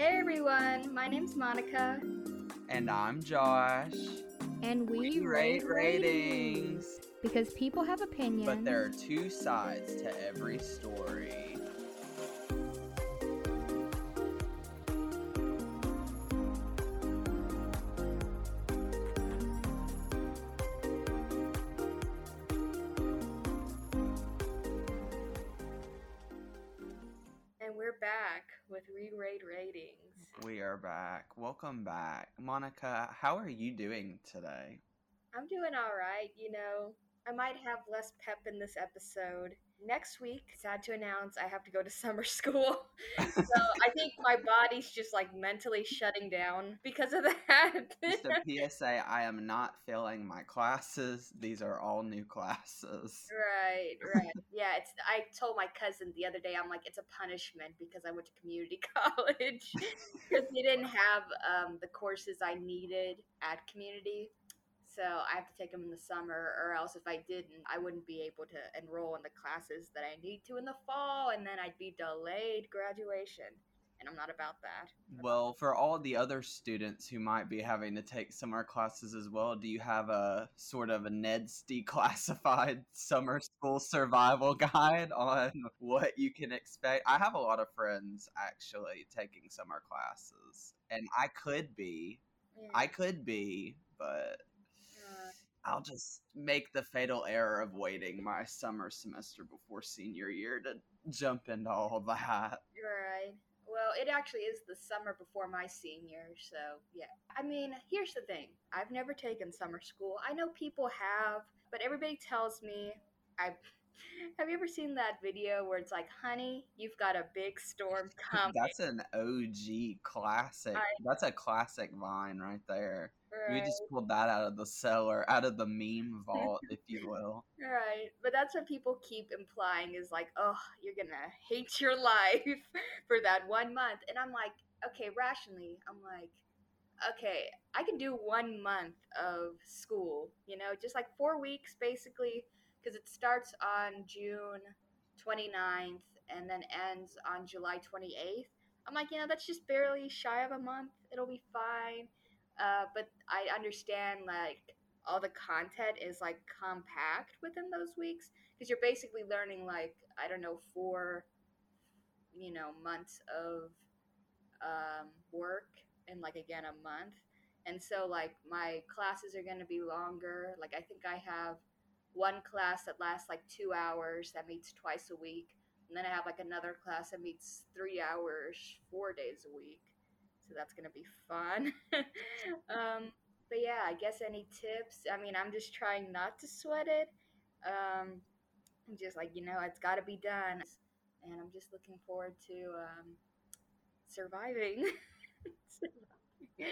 Hey everyone, my name's Monica. And I'm Josh. And we, we rate ratings. Because people have opinions. But there are two sides to every story. Welcome back. Monica, how are you doing today? I'm doing all right. You know, I might have less pep in this episode next week, sad to announce, I have to go to summer school. so I think my body's just like mentally shutting down because of that. just a PSA I am not failing my classes. These are all new classes. Right, right. Yeah, it's I told my cousin the other day, I'm like, it's a punishment because I went to community college. Because they didn't have um, the courses I needed at community. So I have to take them in the summer, or else if I didn't, I wouldn't be able to enroll in the classes that I need to in the fall, and then I'd be delayed graduation. And I'm not about that. Well, for all the other students who might be having to take summer classes as well, do you have a sort of a Ned's declassified summer school survival guide on what you can expect? I have a lot of friends actually taking summer classes, and I could be, yeah. I could be, but I'll just make the fatal error of waiting my summer semester before senior year to jump into all that. Right. Well, it actually is the summer before my senior, so yeah. I mean, here's the thing I've never taken summer school. I know people have, but everybody tells me I. Have you ever seen that video where it's like, honey, you've got a big storm coming? That's an OG classic. I, That's a classic vine right there. Right. We just pulled that out of the cellar, out of the meme vault, if you will. Right. But that's what people keep implying is like, oh, you're going to hate your life for that one month. And I'm like, okay, rationally, I'm like, okay, I can do one month of school, you know, just like four weeks basically, because it starts on June 29th and then ends on July 28th. I'm like, you know, that's just barely shy of a month. It'll be fine uh, but I understand like all the content is like compact within those weeks because you're basically learning like I don't know four, you know, months of um, work in like again a month, and so like my classes are going to be longer. Like I think I have one class that lasts like two hours that meets twice a week, and then I have like another class that meets three hours four days a week so that's gonna be fun. um, but yeah, I guess any tips? I mean, I'm just trying not to sweat it. Um, I'm just like you know, it's got to be done, and I'm just looking forward to um, surviving.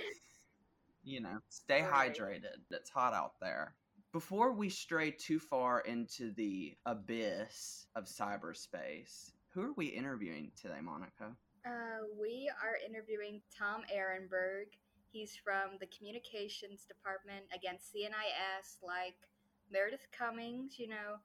you know, stay right. hydrated. It's hot out there. Before we stray too far into the abyss of cyberspace, who are we interviewing today, Monica? Uh, we are interviewing Tom Arenberg. He's from the communications department against CNIS, like Meredith Cummings. You know,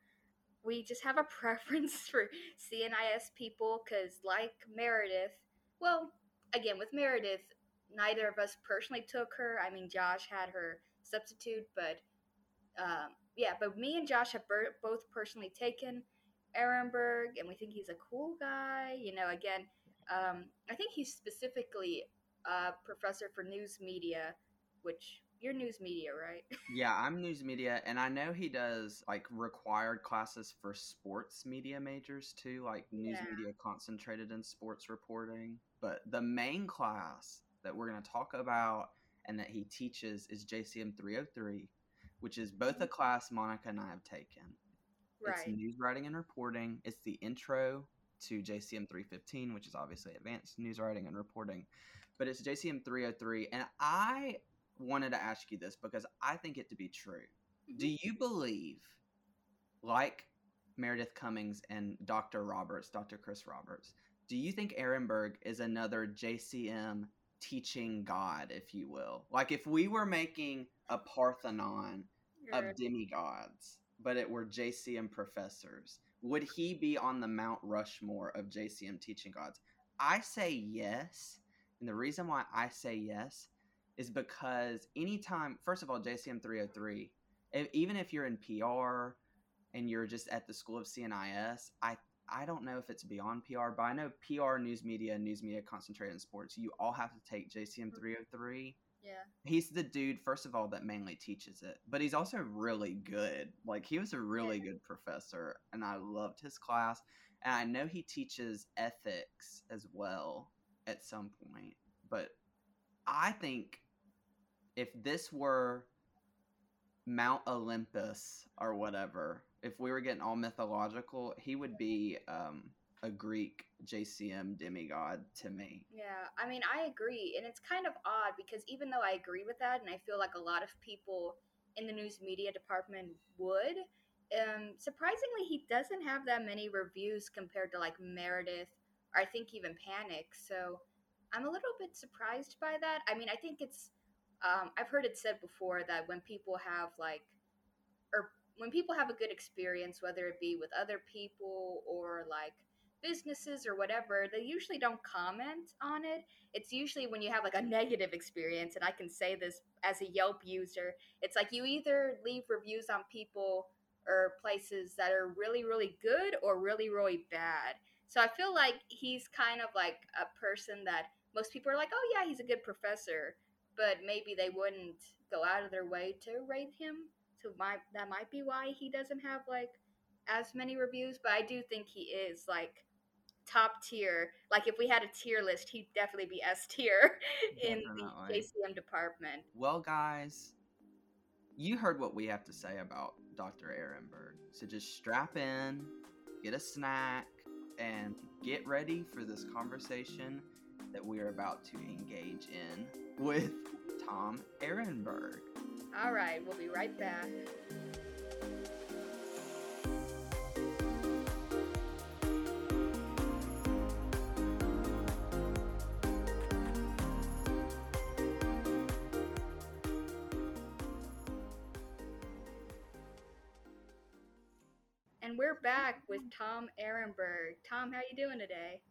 we just have a preference for CNIS people because, like Meredith, well, again, with Meredith, neither of us personally took her. I mean, Josh had her substitute, but um, yeah, but me and Josh have ber- both personally taken Arenberg, and we think he's a cool guy. You know, again, um, I think he's specifically a professor for news media, which you're news media, right? yeah, I'm news media, and I know he does like required classes for sports media majors too, like news yeah. media concentrated in sports reporting. But the main class that we're going to talk about and that he teaches is JCM 303, which is both a class Monica and I have taken. Right. It's news writing and reporting. It's the intro to JCM 315, which is obviously advanced news writing and reporting, but it's JCM 303. And I wanted to ask you this because I think it to be true. Mm-hmm. Do you believe, like Meredith Cummings and Dr. Roberts, Dr. Chris Roberts, do you think Arenberg is another JCM teaching God, if you will? Like if we were making a Parthenon of demigods, but it were JCM professors, would he be on the Mount Rushmore of JCM teaching gods? I say yes. And the reason why I say yes is because anytime, first of all, JCM 303, if, even if you're in PR and you're just at the School of CNIS, I I don't know if it's beyond PR, but I know PR, news media, news media concentrated in sports. You all have to take JCM mm-hmm. 303. Yeah. He's the dude, first of all, that mainly teaches it, but he's also really good. Like, he was a really Yeah. good professor, and I loved his class. And I know he teaches ethics as well at some point. But I think if this were Mount Olympus or whatever, if we were getting all mythological, he would be um, a Greek JCM demigod to me. Yeah, I mean, I agree. And it's kind of odd because even though I agree with that, and I feel like a lot of people in the news media department would, um, surprisingly, he doesn't have that many reviews compared to like Meredith or I think even Panic. So I'm a little bit surprised by that. I mean, I think it's, um, I've heard it said before that when people have like, or when people have a good experience, whether it be with other people or like businesses or whatever, they usually don't comment on it. It's usually when you have like a negative experience, and I can say this as a Yelp user, it's like you either leave reviews on people or places that are really, really good or really, really bad. So I feel like he's kind of like a person that most people are like, oh yeah, he's a good professor, but maybe they wouldn't go out of their way to rate him. So my, that might be why he doesn't have like as many reviews, but I do think he is like top tier. Like if we had a tier list, he'd definitely be S tier in the. JCM department. Well, guys, you heard what we have to say about Dr. Arenberg. So just strap in, get a snack, and get ready for this conversation that we are about to engage in with Tom Arenberg. All right, we'll be right back. And we're back with mm-hmm. Tom Arenberg. Tom, how you doing today?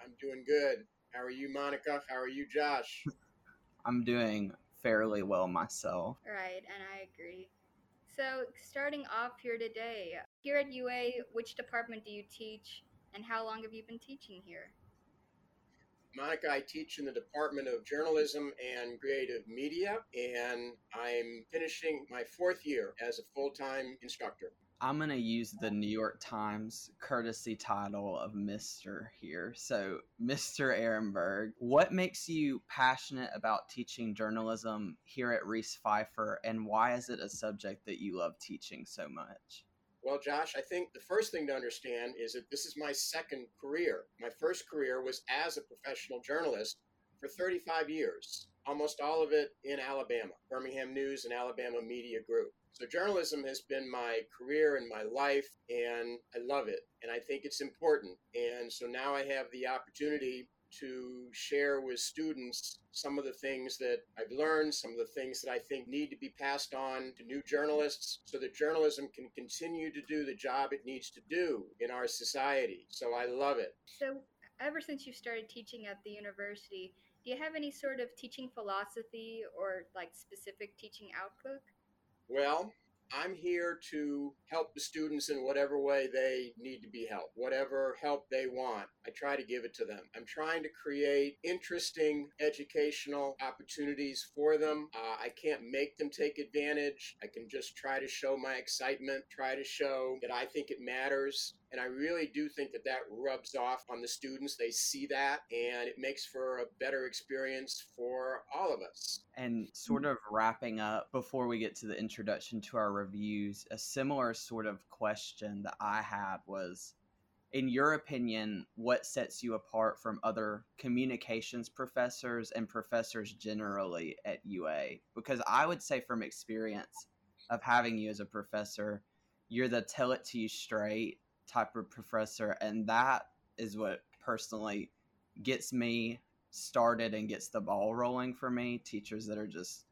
I'm doing good. How are you, Monica? How are you, Josh? I'm doing fairly well myself. Right, and I agree. So, starting off here today, here at UA, which department do you teach, and how long have you been teaching here? Monica, I teach in the Department of Journalism and Creative Media, and I'm finishing my fourth year as a full time instructor. I'm going to use the New York Times courtesy title of Mr. here. So, Mr. Arenberg, what makes you passionate about teaching journalism here at Reese Phifer, and why is it a subject that you love teaching so much? Well, Josh, I think the first thing to understand is that this is my second career. My first career was as a professional journalist for 35 years, almost all of it in Alabama, Birmingham News and Alabama Media Group. So, journalism has been my career and my life, and I love it. And I think it's important. And so now I have the opportunity to share with students some of the things that I've learned, some of the things that I think need to be passed on to new journalists so that journalism can continue to do the job it needs to do in our society. So I love it. So, ever since you started teaching at the university, do you have any sort of teaching philosophy or like specific teaching outlook? Well, I'm here to help the students in whatever way they need to be helped, whatever help they want. I try to give it to them. I'm trying to create interesting educational opportunities for them. Uh, I can't make them take advantage. I can just try to show my excitement, try to show that I think it matters. And I really do think that that rubs off on the students. They see that, and it makes for a better experience for all of us. And sort of wrapping up before we get to the introduction to our reviews, a similar sort of question that I had was in your opinion, what sets you apart from other communications professors and professors generally at UA? Because I would say, from experience of having you as a professor, you're the tell it to you straight type of professor. And that is what personally gets me started and gets the ball rolling for me. Teachers that are just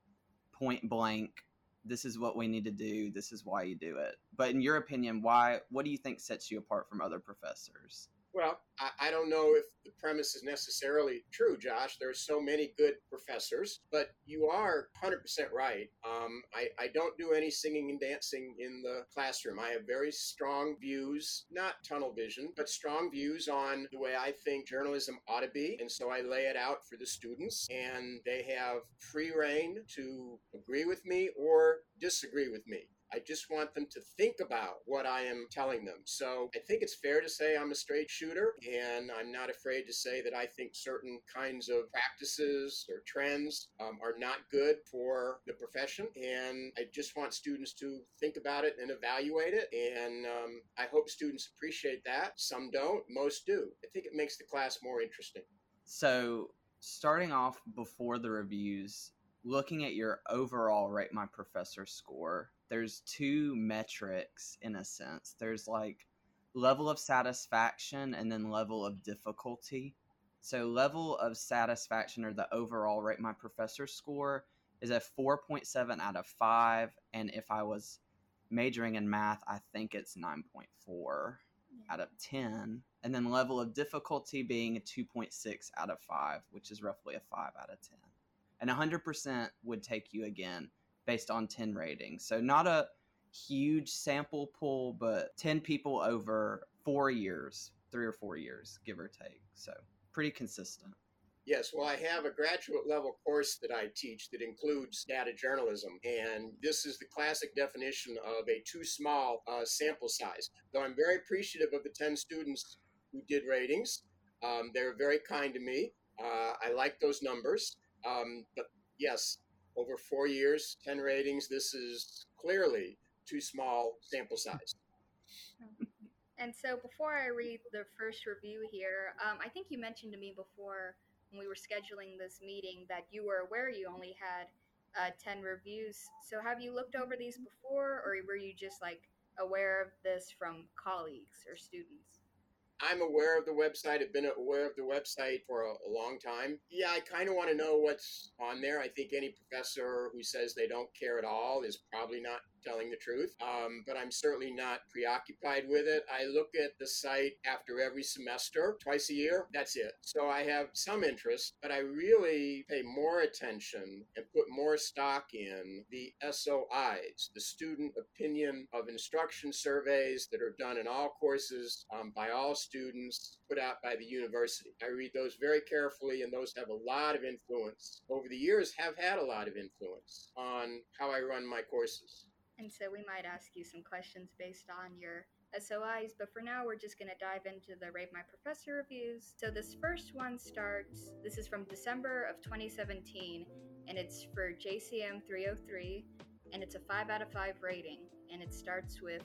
point blank this is what we need to do this is why you do it but in your opinion why what do you think sets you apart from other professors Well, I, I, don't know if the premise is necessarily true, Josh. There are so many good professors, but you are 100% right. Um, I, I don't do any singing and dancing in the classroom. I have very strong views, not tunnel vision, but strong views on the way I think journalism ought to be. And so I lay it out for the students, and they have free reign to agree with me or disagree with me. I just want them to think about what I am telling them. So I think it's fair to say I'm a straight shooter, and I'm not afraid to say that I think certain kinds of practices or trends um, are not good for the profession. And I just want students to think about it and evaluate it. And um, I hope students appreciate that. Some don't, most do. I think it makes the class more interesting. So, starting off before the reviews, looking at your overall rate my professor score there's two metrics in a sense. There's like level of satisfaction and then level of difficulty. So level of satisfaction or the overall rate my professor score is a 4.7 out of 5 and if I was majoring in math, I think it's 9.4 yeah. out of 10. And then level of difficulty being a 2.6 out of 5, which is roughly a 5 out of 10. And 100% would take you again based on 10 ratings. So not a huge sample pool, but 10 people over four years, three or four years, give or take. So pretty consistent. Yes, well, I have a graduate level course that I teach that includes data journalism. And this is the classic definition of a too small uh, sample size. Though I'm very appreciative of the 10 students who did ratings, um, they're very kind to me. Uh, I like those numbers. Um, but yes, over four years, 10 ratings. This is clearly too small sample size. And so before I read the first review here, um, I think you mentioned to me before when we were scheduling this meeting that you were aware you only had uh, 10 reviews. So have you looked over these before, or were you just like aware of this from colleagues or students? I'm aware of the website. I've been aware of the website for a, a long time. Yeah, I kind of want to know what's on there. I think any professor who says they don't care at all is probably not telling the truth. Um, but I'm certainly not preoccupied with it. I look at the site after every semester, twice a year. That's it. So I have some interest, but I really pay more attention and put more stock in the SOIs, the student opinion of instruction surveys that are done in all courses um, by all students, put out by the university. I read those very carefully, and those have a lot of influence. Over the years, have had a lot of influence on how I run my courses. And so we might ask you some questions based on your SOIs, but for now we're just going to dive into the Rate My Professor reviews. So this first one starts, this is from December of 2017, and it's for JCM 303, and it's a 5 out of 5 rating, and it starts with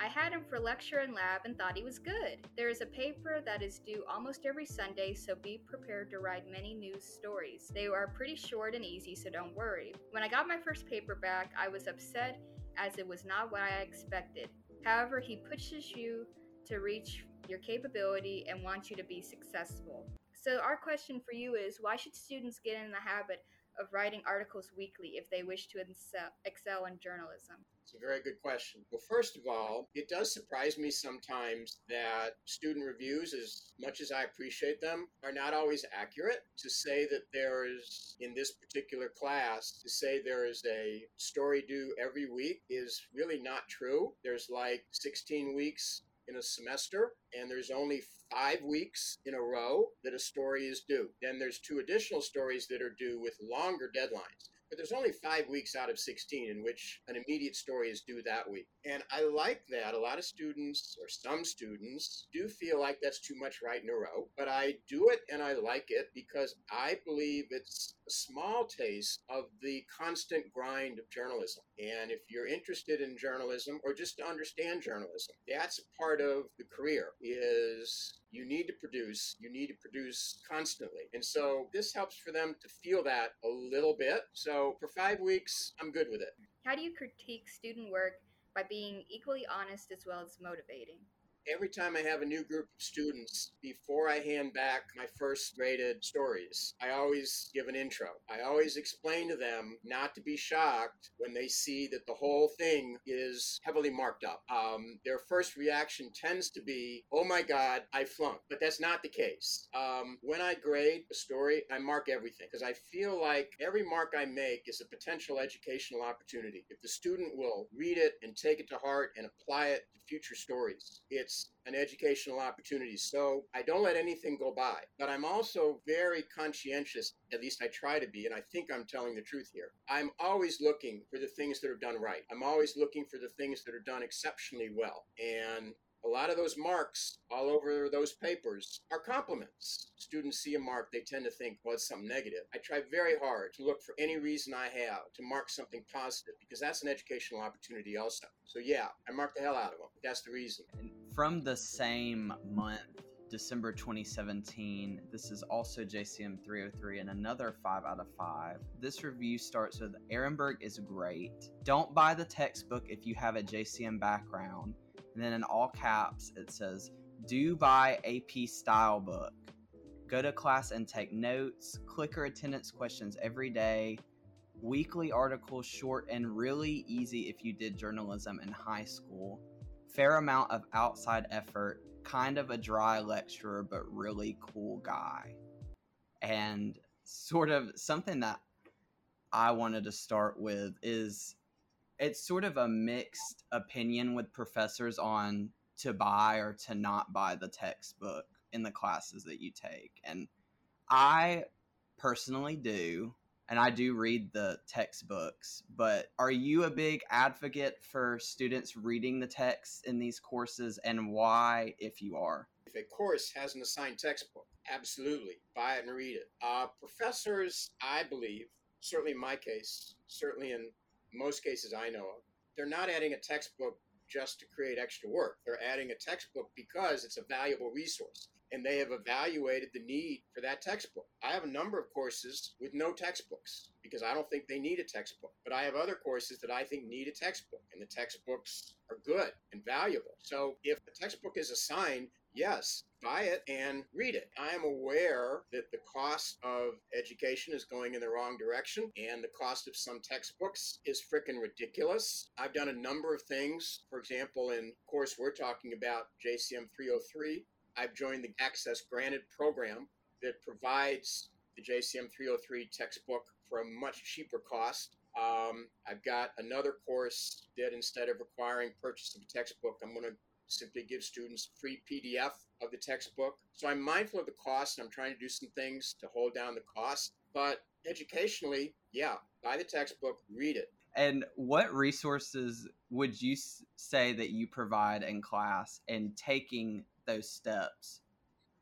I had him for lecture and lab and thought he was good. There is a paper that is due almost every Sunday, so be prepared to write many news stories. They are pretty short and easy, so don't worry. When I got my first paper back, I was upset as it was not what I expected. However, he pushes you to reach your capability and wants you to be successful. So, our question for you is why should students get in the habit of writing articles weekly if they wish to excel in journalism? It's a very good question. Well, first of all, it does surprise me sometimes that student reviews, as much as I appreciate them, are not always accurate. To say that there is, in this particular class, to say there is a story due every week is really not true. There's like 16 weeks in a semester, and there's only five weeks in a row that a story is due. Then there's two additional stories that are due with longer deadlines but there's only five weeks out of 16 in which an immediate story is due that week. And I like that. A lot of students, or some students, do feel like that's too much right in a row, but I do it and I like it because I believe it's a small taste of the constant grind of journalism. And if you're interested in journalism or just to understand journalism, that's part of the career is you need to produce, you need to produce constantly. And so this helps for them to feel that a little bit. So for five weeks, I'm good with it. How do you critique student work by being equally honest as well as motivating? Every time I have a new group of students, before I hand back my first graded stories, I always give an intro. I always explain to them not to be shocked when they see that the whole thing is heavily marked up. Um, their first reaction tends to be, oh my God, I flunked. But that's not the case. Um, when I grade a story, I mark everything because I feel like every mark I make is a potential educational opportunity. If the student will read it and take it to heart and apply it to future stories, it's an educational opportunity. So I don't let anything go by. But I'm also very conscientious, at least I try to be, and I think I'm telling the truth here. I'm always looking for the things that are done right. I'm always looking for the things that are done exceptionally well. And a lot of those marks all over those papers are compliments. Students see a mark, they tend to think, well, it's something negative. I try very hard to look for any reason I have to mark something positive because that's an educational opportunity also. So, yeah, I mark the hell out of them. That's the reason. From the same month, December 2017. This is also JCM 303 and another 5 out of 5. This review starts with Arenberg is great. Don't buy the textbook if you have a JCM background and then in all caps it says do buy AP style book. Go to class and take notes, clicker attendance questions every day, weekly articles short and really easy if you did journalism in high school. Fair amount of outside effort, kind of a dry lecturer but really cool guy. And sort of something that I wanted to start with is it's sort of a mixed opinion with professors on to buy or to not buy the textbook in the classes that you take. And I personally do, and I do read the textbooks, but are you a big advocate for students reading the text in these courses and why, if you are? If a course has an assigned textbook, absolutely buy it and read it. Uh, professors, I believe, certainly in my case, certainly in most cases I know of, they're not adding a textbook just to create extra work. They're adding a textbook because it's a valuable resource and they have evaluated the need for that textbook. I have a number of courses with no textbooks because I don't think they need a textbook. But I have other courses that I think need a textbook, and the textbooks are good and valuable. So if the textbook is assigned, yes, buy it and read it. I am aware that the cost of education is going in the wrong direction and the cost of some textbooks is freaking ridiculous. I've done a number of things. For example, in course we're talking about JCM 303, I've joined the Access Granted program that provides the JCM 303 textbook for a much cheaper cost. Um, I've got another course that instead of requiring purchase of a textbook, I'm going to simply give students free PDF of the textbook. So I'm mindful of the cost and I'm trying to do some things to hold down the cost. But educationally, yeah, buy the textbook, read it. And what resources would you say that you provide in class in taking those steps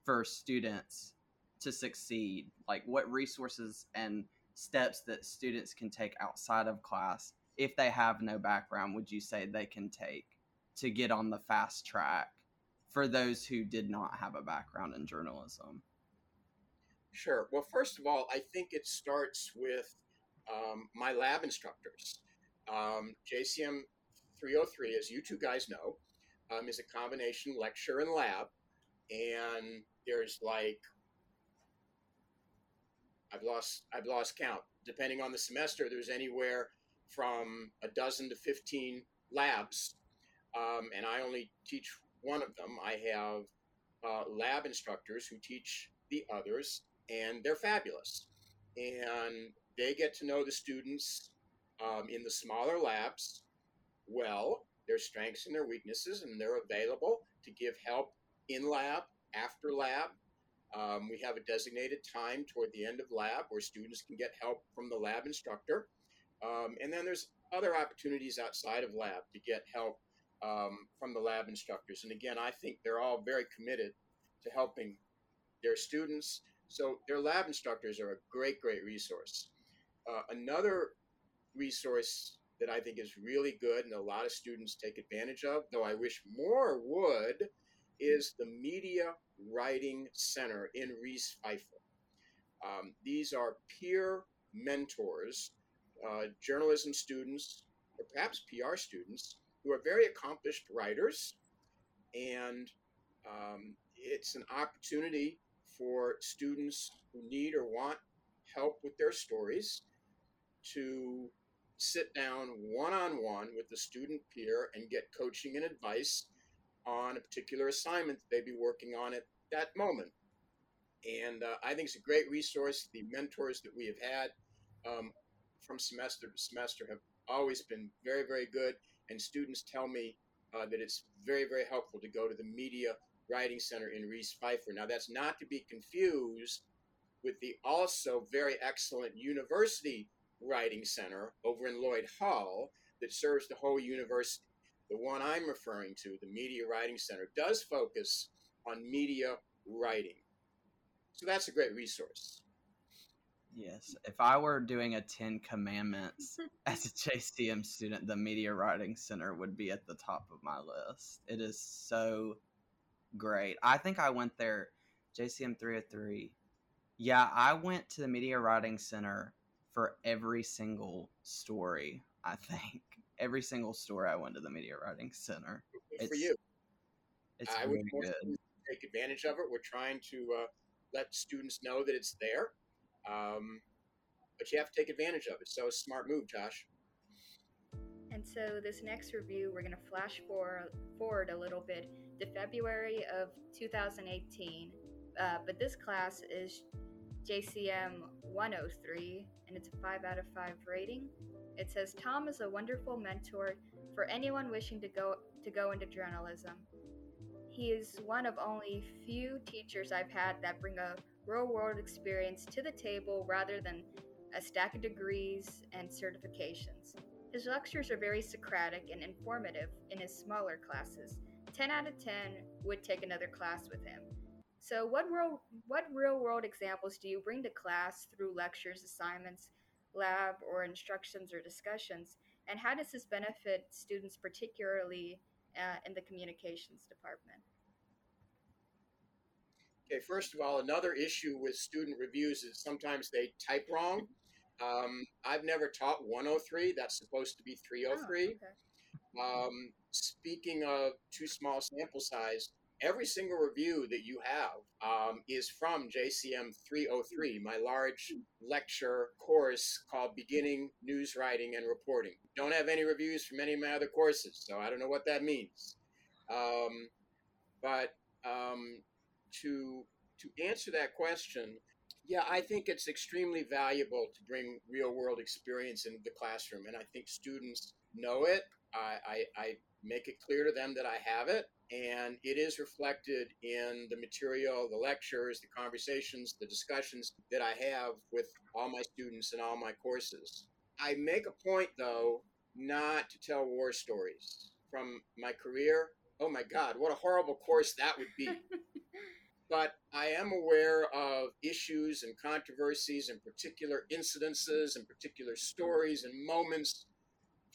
for students to succeed? Like, what resources and steps that students can take outside of class if they have no background would you say they can take to get on the fast track for those who did not have a background in journalism? Sure. Well, first of all, I think it starts with um, my lab instructors. Um, JCM 303, as you two guys know, um, is a combination lecture and lab. And there's like, I've lost, I've lost count. Depending on the semester, there's anywhere from a dozen to 15 labs um, and I only teach one of them. I have uh, lab instructors who teach the others, and they're fabulous. And they get to know the students um, in the smaller labs well, their strengths and their weaknesses, and they're available to give help in lab, after lab. Um, we have a designated time toward the end of lab where students can get help from the lab instructor. Um, and then there's other opportunities outside of lab to get help um, from the lab instructors. And again, I think they're all very committed to helping their students. So their lab instructors are a great, great resource. Uh, another resource that I think is really good and a lot of students take advantage of, though I wish more would, is the Media Writing Center in Reese Phifer. Um, these are peer mentors, uh, journalism students, or perhaps PR students who are very accomplished writers and um, it's an opportunity for students who need or want help with their stories to sit down one on one with the student peer and get coaching and advice on a particular assignment that they be working on at that moment. And uh, I think it's a great resource. The mentors that we have had um, from semester to semester have always been very, very good. And students tell me uh, that it's very, very helpful to go to the Media Writing Center in Reese Phifer. Now, that's not to be confused with the also very excellent University Writing Center over in Lloyd Hall that serves the whole university. The one I'm referring to, the Media Writing Center, does focus on media writing. So that's a great resource. Yes. If I were doing a 10 commandments as a JCM student, the Media Writing Center would be at the top of my list. It is so great. I think I went there, JCM 303. Yeah, I went to the Media Writing Center for every single story, I think. Every single story I went to the Media Writing Center. Good for you. It's I really would good. take advantage of it. We're trying to uh, let students know that it's there. Um, but you have to take advantage of it. So a smart move, Josh. And so, this next review, we're going to flash forward, forward a little bit to February of 2018. Uh, but this class is JCM 103, and it's a 5 out of 5 rating. It says Tom is a wonderful mentor for anyone wishing to go to go into journalism. He is one of only few teachers I've had that bring a real world experience to the table rather than a stack of degrees and certifications. His lectures are very Socratic and informative in his smaller classes. 10 out of 10 would take another class with him. So, what real, what real world examples do you bring to class through lectures, assignments, lab, or instructions or discussions? And how does this benefit students, particularly uh, in the communications department? Okay, first of all, another issue with student reviews is sometimes they type wrong. Um, I've never taught 103. That's supposed to be 303. Oh, okay. Um, speaking of too small sample size, every single review that you have um, is from JCM 303, my large lecture course called Beginning News Writing and Reporting. Don't have any reviews from any of my other courses, so I don't know what that means. Um, but um, to to answer that question, yeah, I think it's extremely valuable to bring real world experience into the classroom, and I think students know it. I, I, I make it clear to them that I have it, and it is reflected in the material, the lectures, the conversations, the discussions that I have with all my students in all my courses. I make a point, though, not to tell war stories from my career. Oh my God, what a horrible course that would be. but I am aware of issues and controversies and particular incidences and particular stories and moments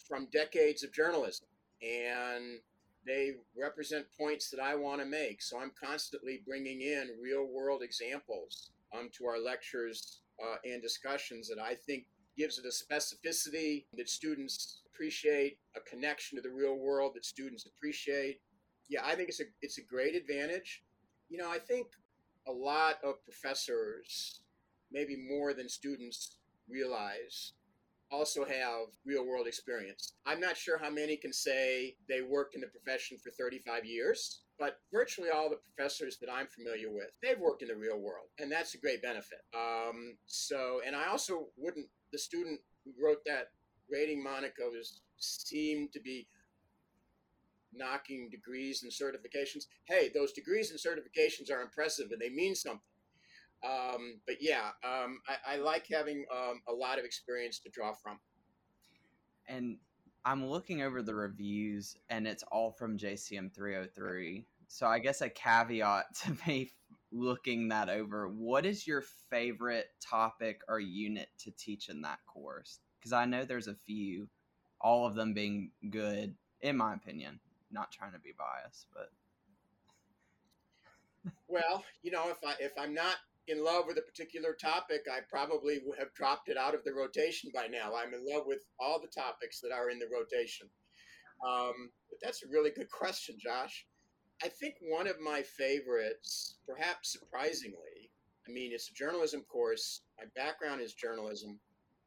from decades of journalism. And they represent points that I want to make. So I'm constantly bringing in real world examples um, to our lectures uh, and discussions that I think gives it a specificity that students appreciate, a connection to the real world that students appreciate. Yeah, I think it's a it's a great advantage. You know, I think a lot of professors, maybe more than students realize, also have real world experience. I'm not sure how many can say they worked in the profession for 35 years, but virtually all the professors that I'm familiar with, they've worked in the real world, and that's a great benefit. Um, so, and I also wouldn't, the student who wrote that rating, Monica, was seemed to be knocking degrees and certifications. Hey, those degrees and certifications are impressive and they mean something. Um, but yeah, um, I, I, like having um, a lot of experience to draw from. And I'm looking over the reviews, and it's all from JCM 303. So I guess a caveat to me looking that over what is your favorite topic or unit to teach in that course? Because I know there's a few, all of them being good, in my opinion. Not trying to be biased, but well, you know, if I if I'm not in love with a particular topic, I probably have dropped it out of the rotation by now. I'm in love with all the topics that are in the rotation. Um, but that's a really good question, Josh. I think one of my favorites, perhaps surprisingly, I mean, it's a journalism course. My background is journalism,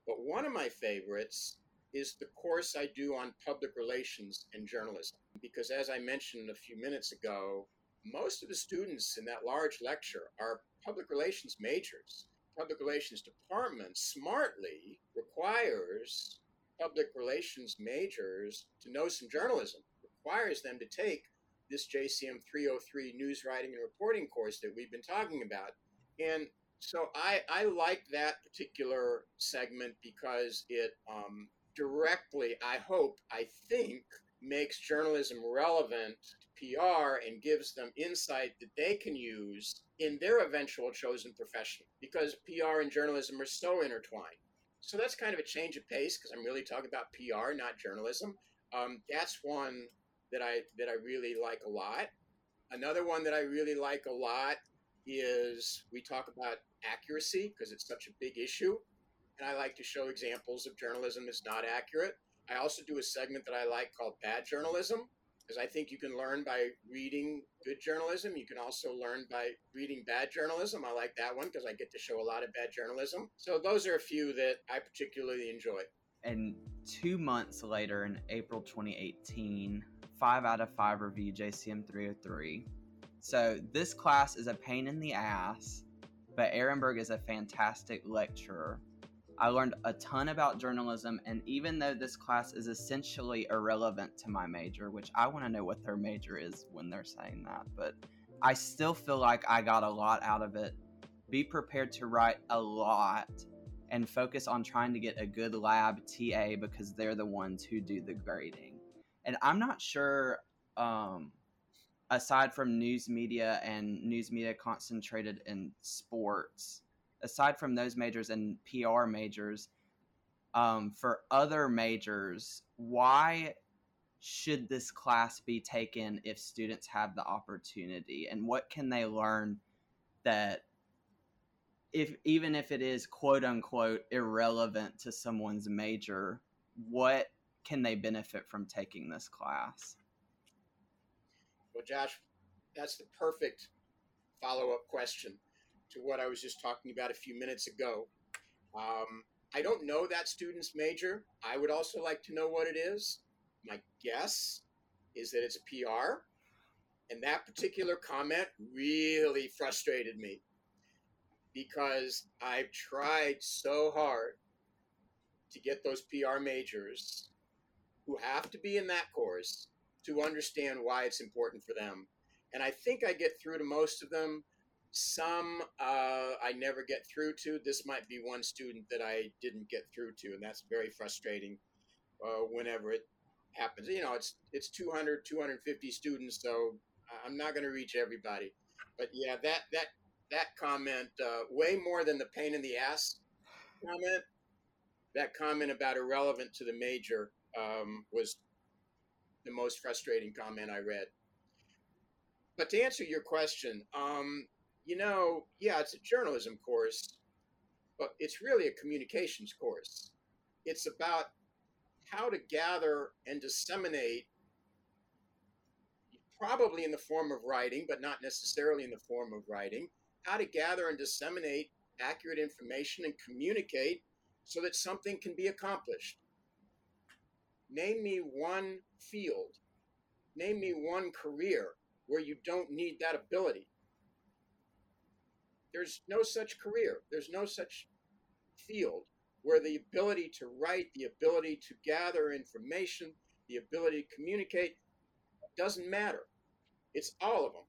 but one of my favorites is the course I do on public relations and journalism. Because as I mentioned a few minutes ago, most of the students in that large lecture are public relations majors. Public relations department smartly requires public relations majors to know some journalism, requires them to take this JCM 303 news writing and reporting course that we've been talking about. And so I, I like that particular segment because it um, directly, I hope, I think, makes journalism relevant to PR and gives them insight that they can use in their eventual chosen profession because PR and journalism are so intertwined. So that's kind of a change of pace because I'm really talking about PR, not journalism. Um, that's one that I that I really like a lot. Another one that I really like a lot is we talk about accuracy because it's such a big issue, and I like to show examples of journalism that's not accurate. I also do a segment that I like called bad journalism because I think you can learn by reading good journalism. You can also learn by reading bad journalism. I like that one because I get to show a lot of bad journalism. So those are a few that I particularly enjoy. And two months later, in April 2018, five out of five review JCM 303. So this class is a pain in the ass, but Arenberg is a fantastic lecturer. I learned a ton about journalism, and even though this class is essentially irrelevant to my major, which I want to know what their major is when they're saying that, but I still feel like I got a lot out of it. Be prepared to write a lot and focus on trying to get a good lab TA because they're the ones who do the grading and I'm not sure. Um, aside from news media and news media concentrated in sports, aside from those majors and PR majors, um, for other majors, why should this class be taken if students have the opportunity, and what can they learn that if even if it is quote unquote irrelevant to someone's major, what can they benefit from taking this class? Well, Josh, that's the perfect follow up question to what I was just talking about a few minutes ago. Um, I don't know that student's major. I would also like to know what it is. My guess is that it's a PR. And that particular comment really frustrated me because I've tried so hard to get those PR majors who have to be in that course to understand why it's important for them. And I think I get through to most of them. Some uh, I never get through to. This might be one student that I didn't get through to, and that's very frustrating uh, whenever it happens. You know, it's it's 200, 250 students, so I'm not going to reach everybody. But yeah, that that that comment uh, way more than the pain in the ass comment. That comment about irrelevant to the major um, was the most frustrating comment I read. But to answer your question, um, you know, yeah, it's a journalism course, but it's really a communications course. It's about how to gather and disseminate, probably in the form of writing, but not necessarily in the form of writing, how to gather and disseminate accurate information and communicate so that something can be accomplished. Name me one field, name me one career where you don't need that ability. There's no such career, there's no such field where the ability to write, the ability to gather information, the ability to communicate doesn't matter. It's all of them.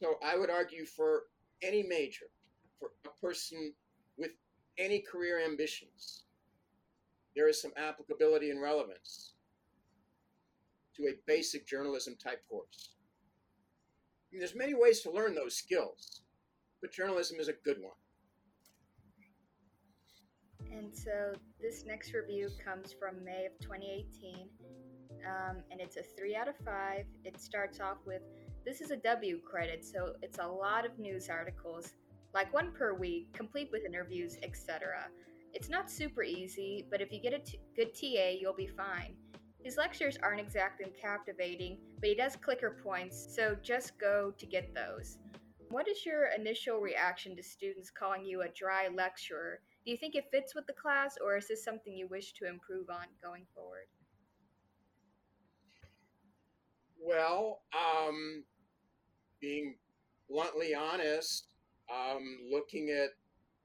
So I would argue for any major, for a person with any career ambitions, there is some applicability and relevance to a basic journalism type course. I mean, there's many ways to learn those skills, but journalism is a good one. And so this next review comes from May of 2018, um, and it's a three out of five. It starts off with this is a W credit, so it's a lot of news articles, like one per week, complete with interviews, etc. It's not super easy, but if you get a t- good TA, you'll be fine. His lectures aren't exactly captivating, but he does clicker points, so just go to get those. What is your initial reaction to students calling you a dry lecturer? Do you think it fits with the class, or is this something you wish to improve on going forward? Well, um, being bluntly honest, um, looking at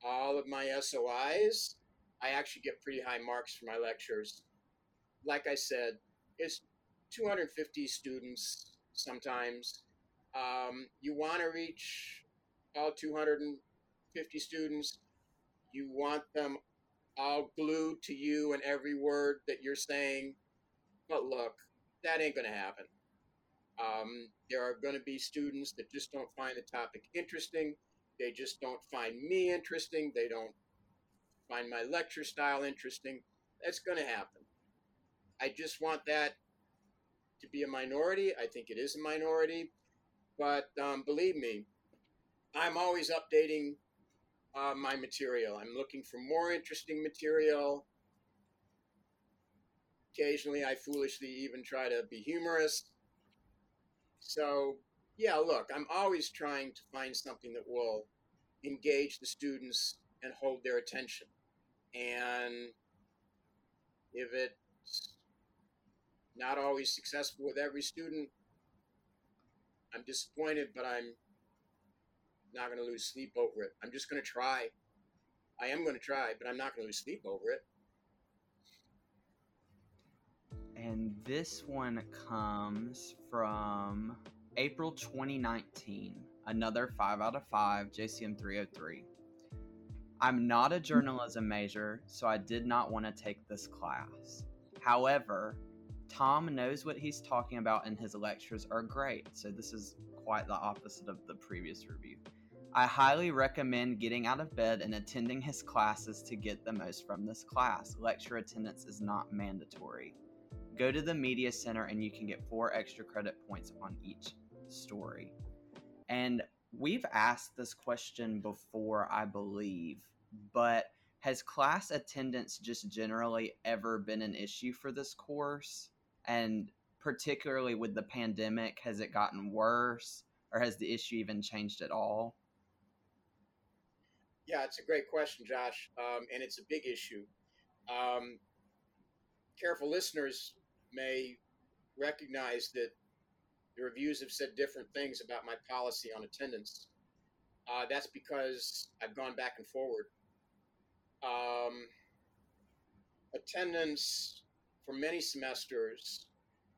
all of my SOIs, I actually get pretty high marks for my lectures. Like I said, it's 250 students sometimes. Um, you want to reach all 250 students. You want them all glued to you and every word that you're saying. But look, that ain't going to happen. Um, there are going to be students that just don't find the topic interesting. They just don't find me interesting. They don't find my lecture style interesting. That's going to happen. I just want that to be a minority. I think it is a minority. But um, believe me, I'm always updating uh, my material. I'm looking for more interesting material. Occasionally, I foolishly even try to be humorous. So, yeah, look, I'm always trying to find something that will engage the students and hold their attention. And if it's not always successful with every student, I'm disappointed, but I'm not going to lose sleep over it. I'm just going to try. I am going to try, but I'm not going to lose sleep over it. And this one comes from April 2019, another 5 out of 5, JCM 303. I'm not a journalism major, so I did not want to take this class. However, Tom knows what he's talking about, and his lectures are great. So, this is quite the opposite of the previous review. I highly recommend getting out of bed and attending his classes to get the most from this class. Lecture attendance is not mandatory. Go to the Media Center and you can get four extra credit points on each story. And we've asked this question before, I believe, but has class attendance just generally ever been an issue for this course? And particularly with the pandemic, has it gotten worse or has the issue even changed at all? Yeah, it's a great question, Josh, um, and it's a big issue. Um, careful listeners may recognize that the reviews have said different things about my policy on attendance. Uh, that's because I've gone back and forward. Um, attendance for many semesters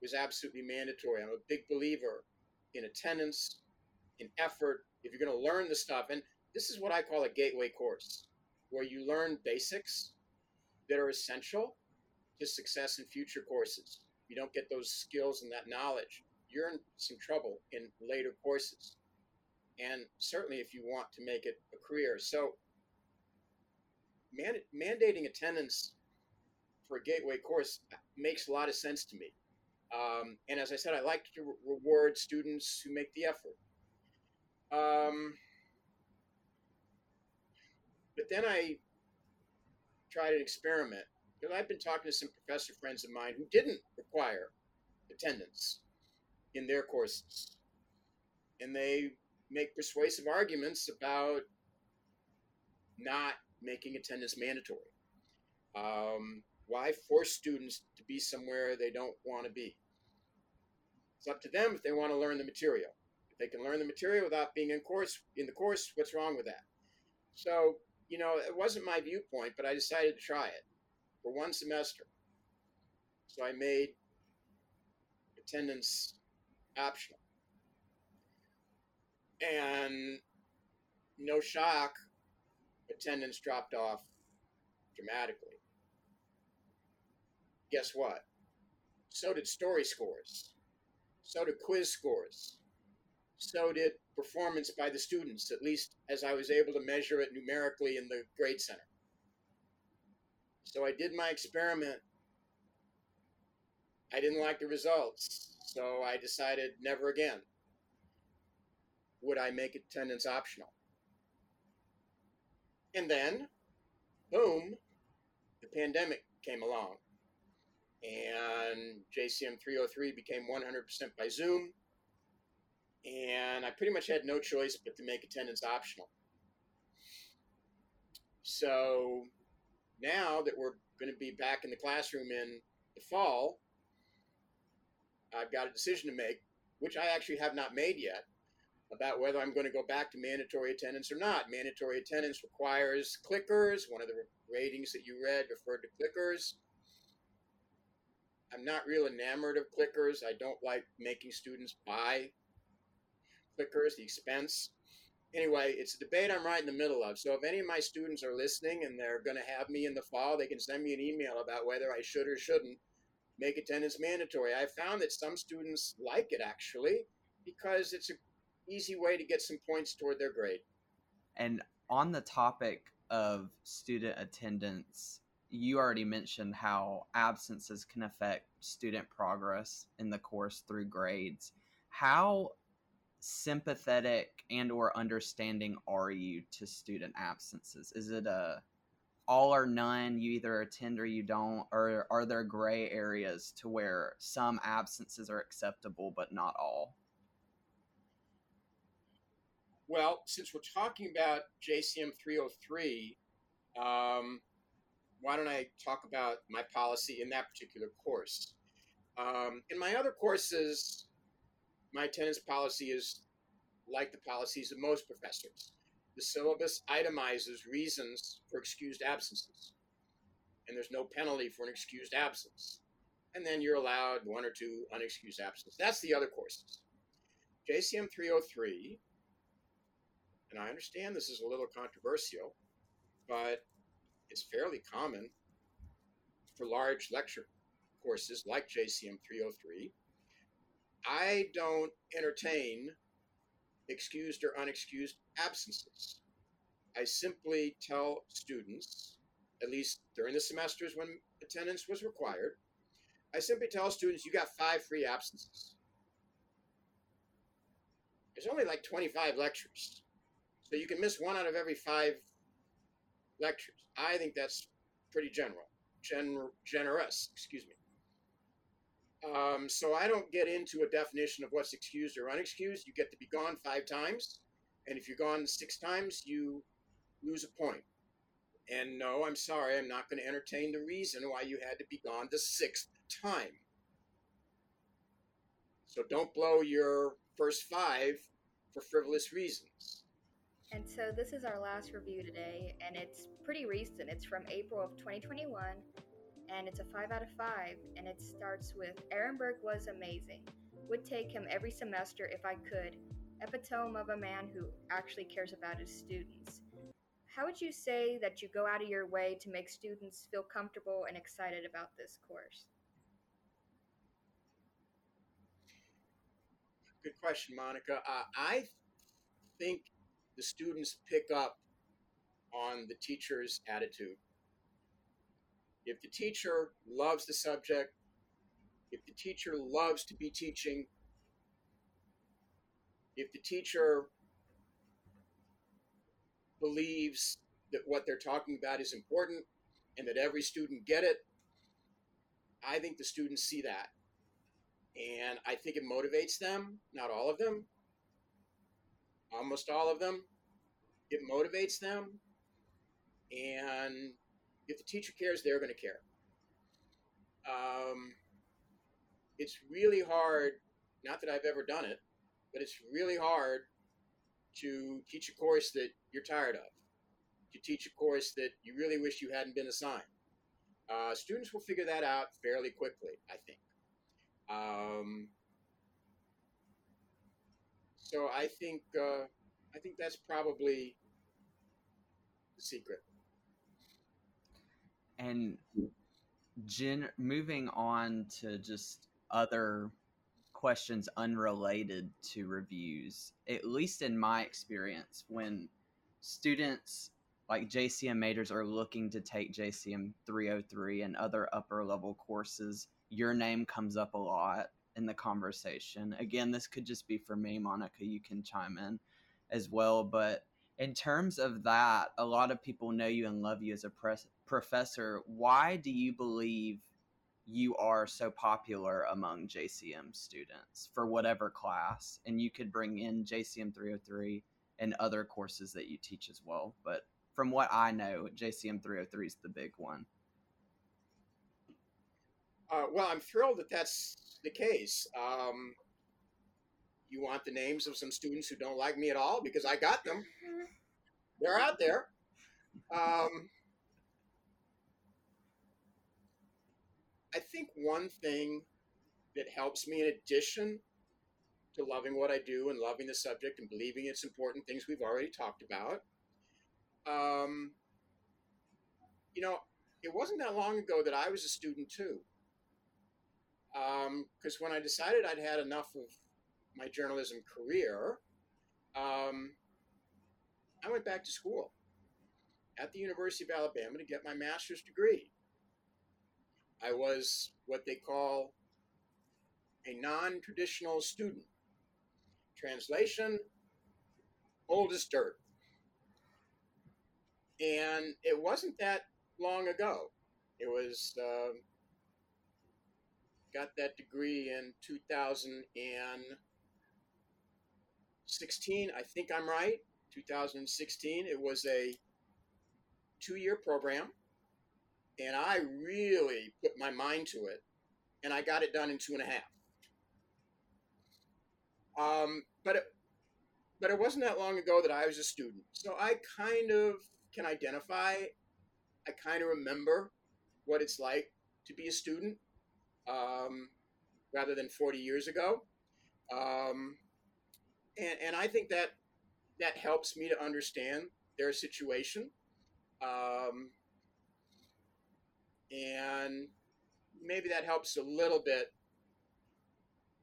was absolutely mandatory. I'm a big believer in attendance, in effort. If you're going to learn the stuff, and this is what I call a gateway course, where you learn basics that are essential to success in future courses. If you don't get those skills and that knowledge, you're in some trouble in later courses. And certainly if you want to make it a career. So, man- mandating attendance for a gateway course makes a lot of sense to me. Um, and as I said, I like to re- reward students who make the effort. Um, but then I tried an experiment because I've been talking to some professor friends of mine who didn't require attendance in their courses. And they make persuasive arguments about not making attendance mandatory. Um, why force students to be somewhere they don't want to be? It's up to them if they want to learn the material. If they can learn the material without being in course in the course, what's wrong with that? So, you know, it wasn't my viewpoint, but I decided to try it for one semester. So I made attendance optional. And no shock, attendance dropped off dramatically. Guess what? So did story scores. So did quiz scores. So did performance by the students, at least as I was able to measure it numerically in the grade center. So I did my experiment. I didn't like the results, so I decided never again would I make attendance optional. And then, boom, the pandemic came along. And JCM 303 became 100% by Zoom. And I pretty much had no choice but to make attendance optional. So now that we're going to be back in the classroom in the fall, I've got a decision to make, which I actually have not made yet, about whether I'm going to go back to mandatory attendance or not. Mandatory attendance requires clickers. One of the ratings that you read referred to clickers. I'm not real enamored of clickers. I don't like making students buy clickers, the expense. Anyway, it's a debate I'm right in the middle of. So if any of my students are listening and they're going to have me in the fall, they can send me an email about whether I should or shouldn't make attendance mandatory. I found that some students like it actually because it's an easy way to get some points toward their grade. And on the topic of student attendance, you already mentioned how absences can affect student progress in the course through grades. How sympathetic and or understanding are you to student absences? Is it a all or none, you either attend or you don't, or are there gray areas to where some absences are acceptable but not all? Well, since we're talking about JCM 303, um, why don't I talk about my policy in that particular course? Um, in my other courses, my attendance policy is like the policies of most professors. The syllabus itemizes reasons for excused absences, and there's no penalty for an excused absence. And then you're allowed one or two unexcused absences. That's the other courses. JCM 303, and I understand this is a little controversial, but it's fairly common for large lecture courses like JCM 303. I don't entertain excused or unexcused absences. I simply tell students, at least during the semesters when attendance was required, I simply tell students you got five free absences. There's only like 25 lectures. So you can miss one out of every five lectures. I think that's pretty general, gen- generous, excuse me. Um, so I don't get into a definition of what's excused or unexcused. You get to be gone five times, and if you're gone six times, you lose a point. And no, I'm sorry, I'm not going to entertain the reason why you had to be gone the sixth time. So don't blow your first five for frivolous reasons. And so this is our last review today, and it's pretty recent. It's from April of 2021 and it's a 5 out of 5, and it starts with Arenberg was amazing. Would take him every semester if I could. Epitome of a man who actually cares about his students. How would you say that you go out of your way to make students feel comfortable and excited about this course? Good question, Monica. Uh, I think the students pick up on the teacher's attitude if the teacher loves the subject, if the teacher loves to be teaching, if the teacher believes that what they're talking about is important and that every student get it, I think the students see that. And I think it motivates them, not all of them, almost all of them. It motivates them. And if the teacher cares, they're going to care. Um, it's really hard, not that I've ever done it, but it's really hard to teach a course that you're tired of, to teach a course that you really wish you hadn't been assigned. Uh, students will figure that out fairly quickly, I think. Um, so I think uh, I think that's probably the secret. And gen- moving on to just other questions unrelated to reviews at least in my experience when students like JCM majors are looking to take JCM 303 and other upper level courses your name comes up a lot in the conversation. Again this could just be for me Monica you can chime in as well but in terms of that, a lot of people know you and love you as a professor. Why do you believe you are so popular among JCM students for whatever class, and you could bring in JCM 303 and other courses that you teach as well. But from what I know, JCM 303 is the big one. Uh, well, I'm thrilled that that's the case. Um, you want the names of some students who don't like me at all because I got them. They're out there. Um, I think one thing that helps me, in addition to loving what I do and loving the subject and believing it's important, things we've already talked about, um, you know, it wasn't that long ago that I was a student too. Because um, when I decided I'd had enough of my journalism career, um, I went back to school at the University of Alabama to get my master's degree. I was what they call a non traditional student. Translation old as dirt. And it wasn't that long ago. It was, uh, got that degree in 2016. I think I'm right. 2016. It was a two year program and I really put my mind to it, and I got it done in two and a half. Um, but it, but it wasn't that long ago that I was a student, so I kind of can identify. I kind of remember what it's like to be a student, um, rather than forty years ago, um, and and I think that that helps me to understand their situation. Um, and maybe that helps a little bit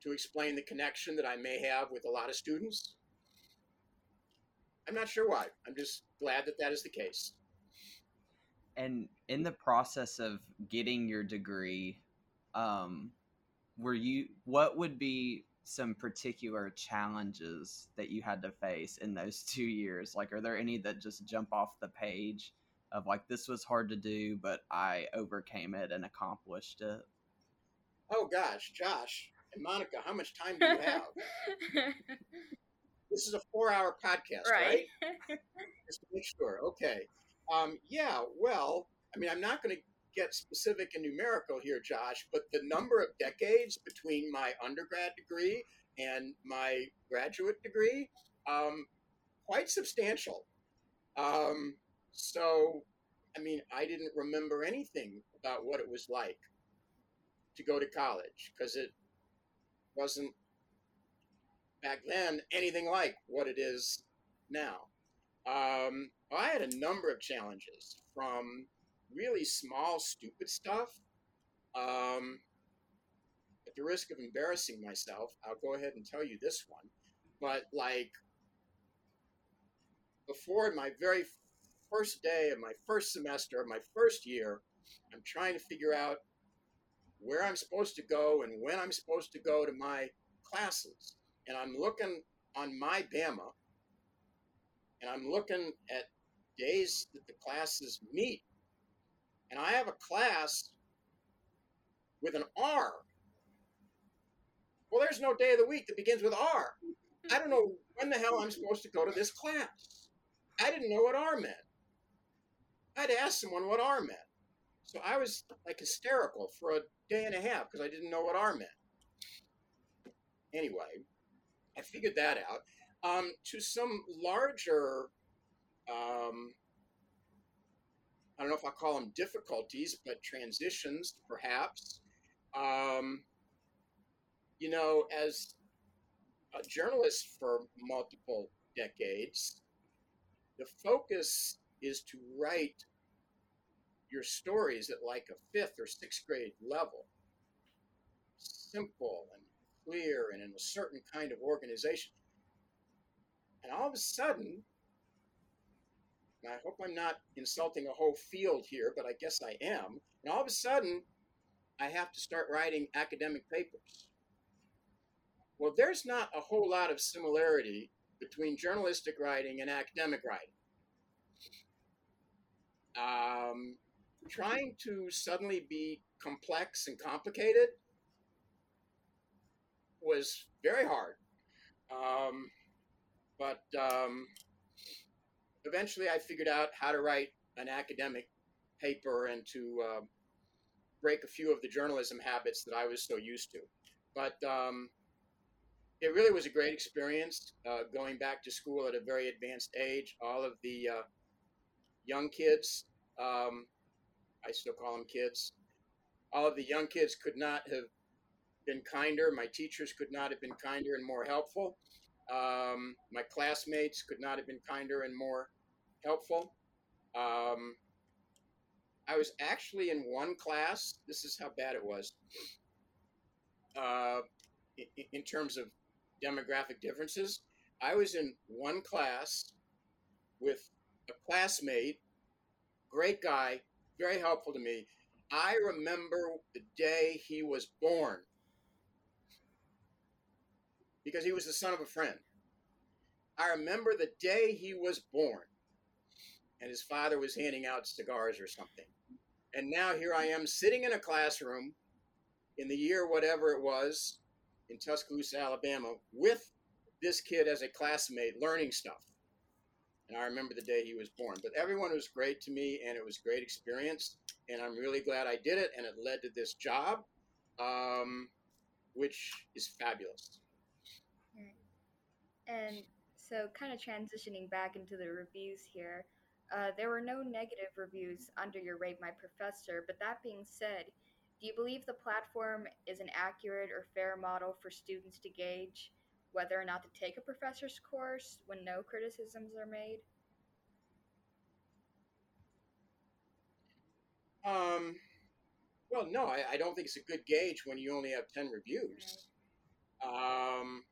to explain the connection that I may have with a lot of students. I'm not sure why. I'm just glad that that is the case. And in the process of getting your degree, um, were you what would be some particular challenges that you had to face in those two years? Like, are there any that just jump off the page of like this was hard to do, but I overcame it and accomplished it. Oh gosh, Josh and Monica, how much time do you have? this is a four-hour podcast, right? right? Just to make sure. Okay. Um, yeah. Well, I mean, I'm not going to get specific and numerical here, Josh, but the number of decades between my undergrad degree and my graduate degree, um, quite substantial. Um, so, I mean, I didn't remember anything about what it was like to go to college because it wasn't back then anything like what it is now. Um, I had a number of challenges from really small, stupid stuff. Um, at the risk of embarrassing myself, I'll go ahead and tell you this one. But like before my very first day of my first semester of my first year, I'm trying to figure out where I'm supposed to go and when I'm supposed to go to my classes. And I'm looking on my Bama and I'm looking at days that the classes meet. And I have a class with an R. Well, there's no day of the week that begins with R. I don't know when the hell I'm supposed to go to this class. I didn't know what R meant. I had to ask someone what R meant. So I was like hysterical for a day and a half because I didn't know what R meant. Anyway, I figured that out. Um, to some larger, um, I don't know if I call them difficulties, but transitions perhaps. Um, you know, as a journalist for multiple decades, the focus is to write your stories at like a fifth or sixth grade level. Simple and clear and in a certain kind of organization. And all of a sudden, I hope I'm not insulting a whole field here, but I guess I am. And all of a sudden, I have to start writing academic papers. Well, there's not a whole lot of similarity between journalistic writing and academic writing. Um, trying to suddenly be complex and complicated was very hard. Um, but um, eventually I figured out how to write an academic paper and to uh, break a few of the journalism habits that I was so used to. But um, it really was a great experience uh, going back to school at a very advanced age. All of the uh, young kids, um, I still call them kids, all of the young kids could not have been kinder. My teachers could not have been kinder and more helpful. Um, my classmates could not have been kinder and more helpful. Um, I was actually in one class. This is how bad it was. Uh, in, in terms of demographic differences, I was in one class with a classmate, great guy, very helpful to me. I remember the day he was born because he was the son of a friend. I remember the day he was born and his father was handing out cigars or something. And now here I am sitting in a classroom in the year whatever it was in Tuscaloosa, Alabama, with this kid as a classmate learning stuff. And I remember the day he was born. But everyone was great to me, and it was a great experience. And I'm really glad I did it, and it led to this job, um, which is fabulous. And so, kind of transitioning back into the reviews here, uh, there were no negative reviews under your Rate My Professor, but that being said, do you believe the platform is an accurate or fair model for students to gauge whether or not to take a professor's course when no criticisms are made? Um, well, no, I, I don't think it's a good gauge when you only have 10 reviews. Right. Um,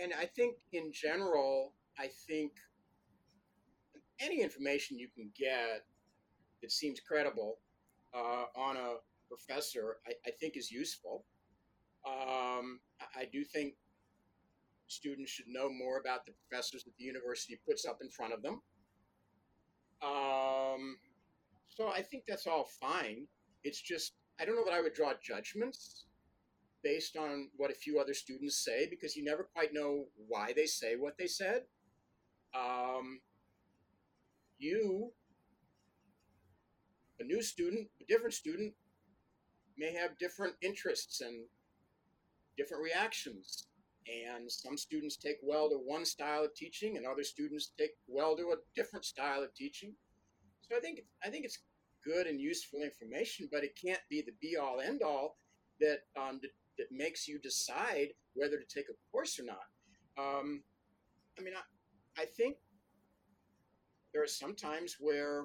and I think in general, I think any information you can get that seems credible uh, on a professor, I, I, think is useful. Um, I, I do think students should know more about the professors that the university puts up in front of them. Um, so I think that's all fine. It's just, I don't know that I would draw judgments based on what a few other students say because you never quite know why they say what they said. Um, you, a new student, a different student, may have different interests and different reactions. And some students take well to one style of teaching, and other students take well to a different style of teaching. So I think I think it's good and useful information, but it can't be the be all end all that um, that, that makes you decide whether to take a course or not. Um, I mean, I, I think there are some times where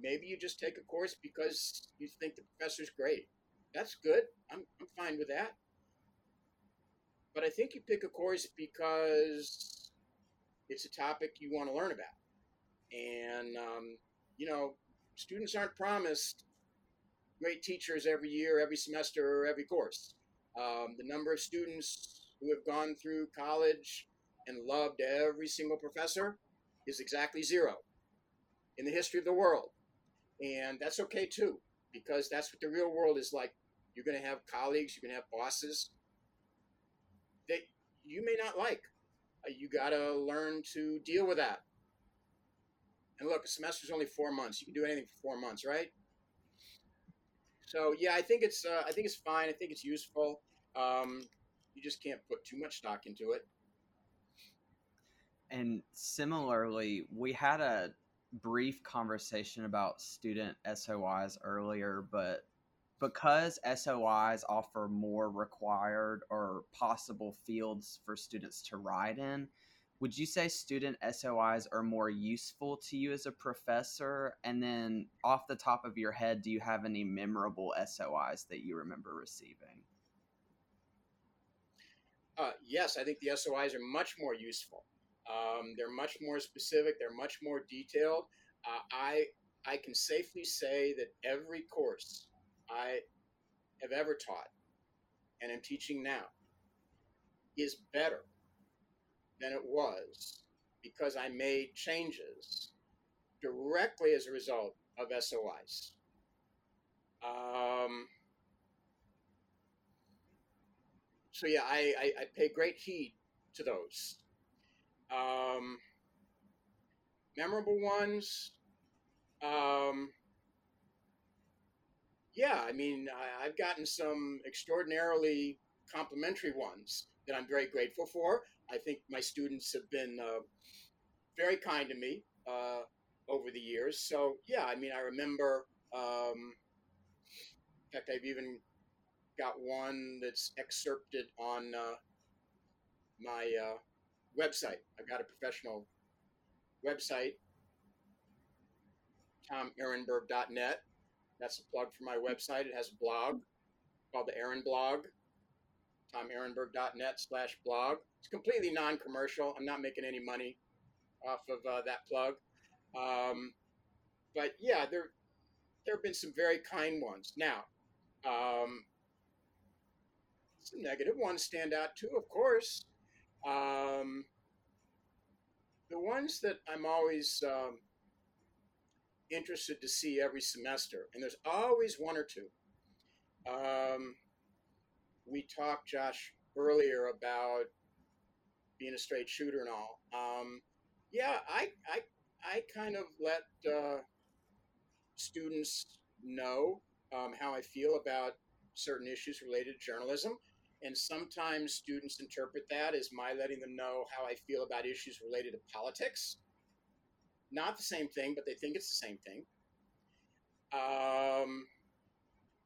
maybe you just take a course because you think the professor's great. That's good. I'm, I'm fine with that. But I think you pick a course because it's a topic you want to learn about. And, um, you know, students aren't promised great teachers every year, every semester, or every course. Um, the number of students who have gone through college and loved every single professor is exactly zero in the history of the world. And that's okay too, because that's what the real world is like. You're going to have colleagues, you're going to have bosses that you may not like. Uh, you got to learn to deal with that. And look, a semester's only four months. You can do anything for four months, right? So yeah, I think it's uh, I think it's fine. I think it's useful. Um, you just can't put too much stock into it. And similarly, we had a brief conversation about student SOIs earlier, but because SOIs offer more required or possible fields for students to write in, would you say student SOIs are more useful to you as a professor? And then, off the top of your head, do you have any memorable SOIs that you remember receiving? Uh, yes, I think the SOIs are much more useful. Um, they're much more specific. They're much more detailed. Uh, I I can safely say that every course I have ever taught and am teaching now is better than it was because I made changes directly as a result of SOIs. Um, so yeah, I, I, I, pay great heed to those. Um, memorable ones. Um, yeah, I mean, I, have gotten some extraordinarily complimentary ones that I'm very grateful for. I think my students have been uh, very kind to me uh, over the years. So yeah, I mean, I remember. Um, in fact, I've even got one that's excerpted on uh, my uh, website. I've got a professional website, tomarenberg.net. That's a plug for my website. It has a blog called the Aren Blog, tomarenberg.net slash blog. It's completely non-commercial. I'm not making any money off of uh, that plug. Um, but yeah, there there have been some very kind ones. Now, um, some negative ones stand out too, of course. Um, the ones that I'm always um, interested to see every semester, and there's always one or two. Um, we talked, Josh, earlier about being a straight shooter and all. Um, yeah, I, I, I kind of let uh, students know um, how I feel about certain issues related to journalism. And sometimes students interpret that as my letting them know how I feel about issues related to politics. Not the same thing, but they think it's the same thing. Um,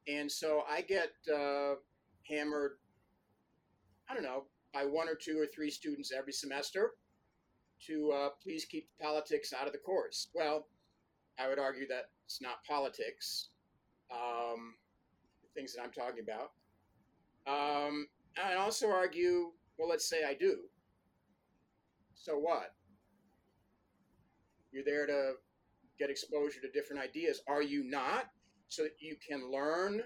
and so I get uh, hammered, I don't know, by one or two or three students every semester to uh, please keep politics out of the course. Well, I would argue that it's not politics, um, the things that I'm talking about. Um, I'd also argue, well, let's say I do. So what? You're there to get exposure to different ideas. Are you not? So that you can learn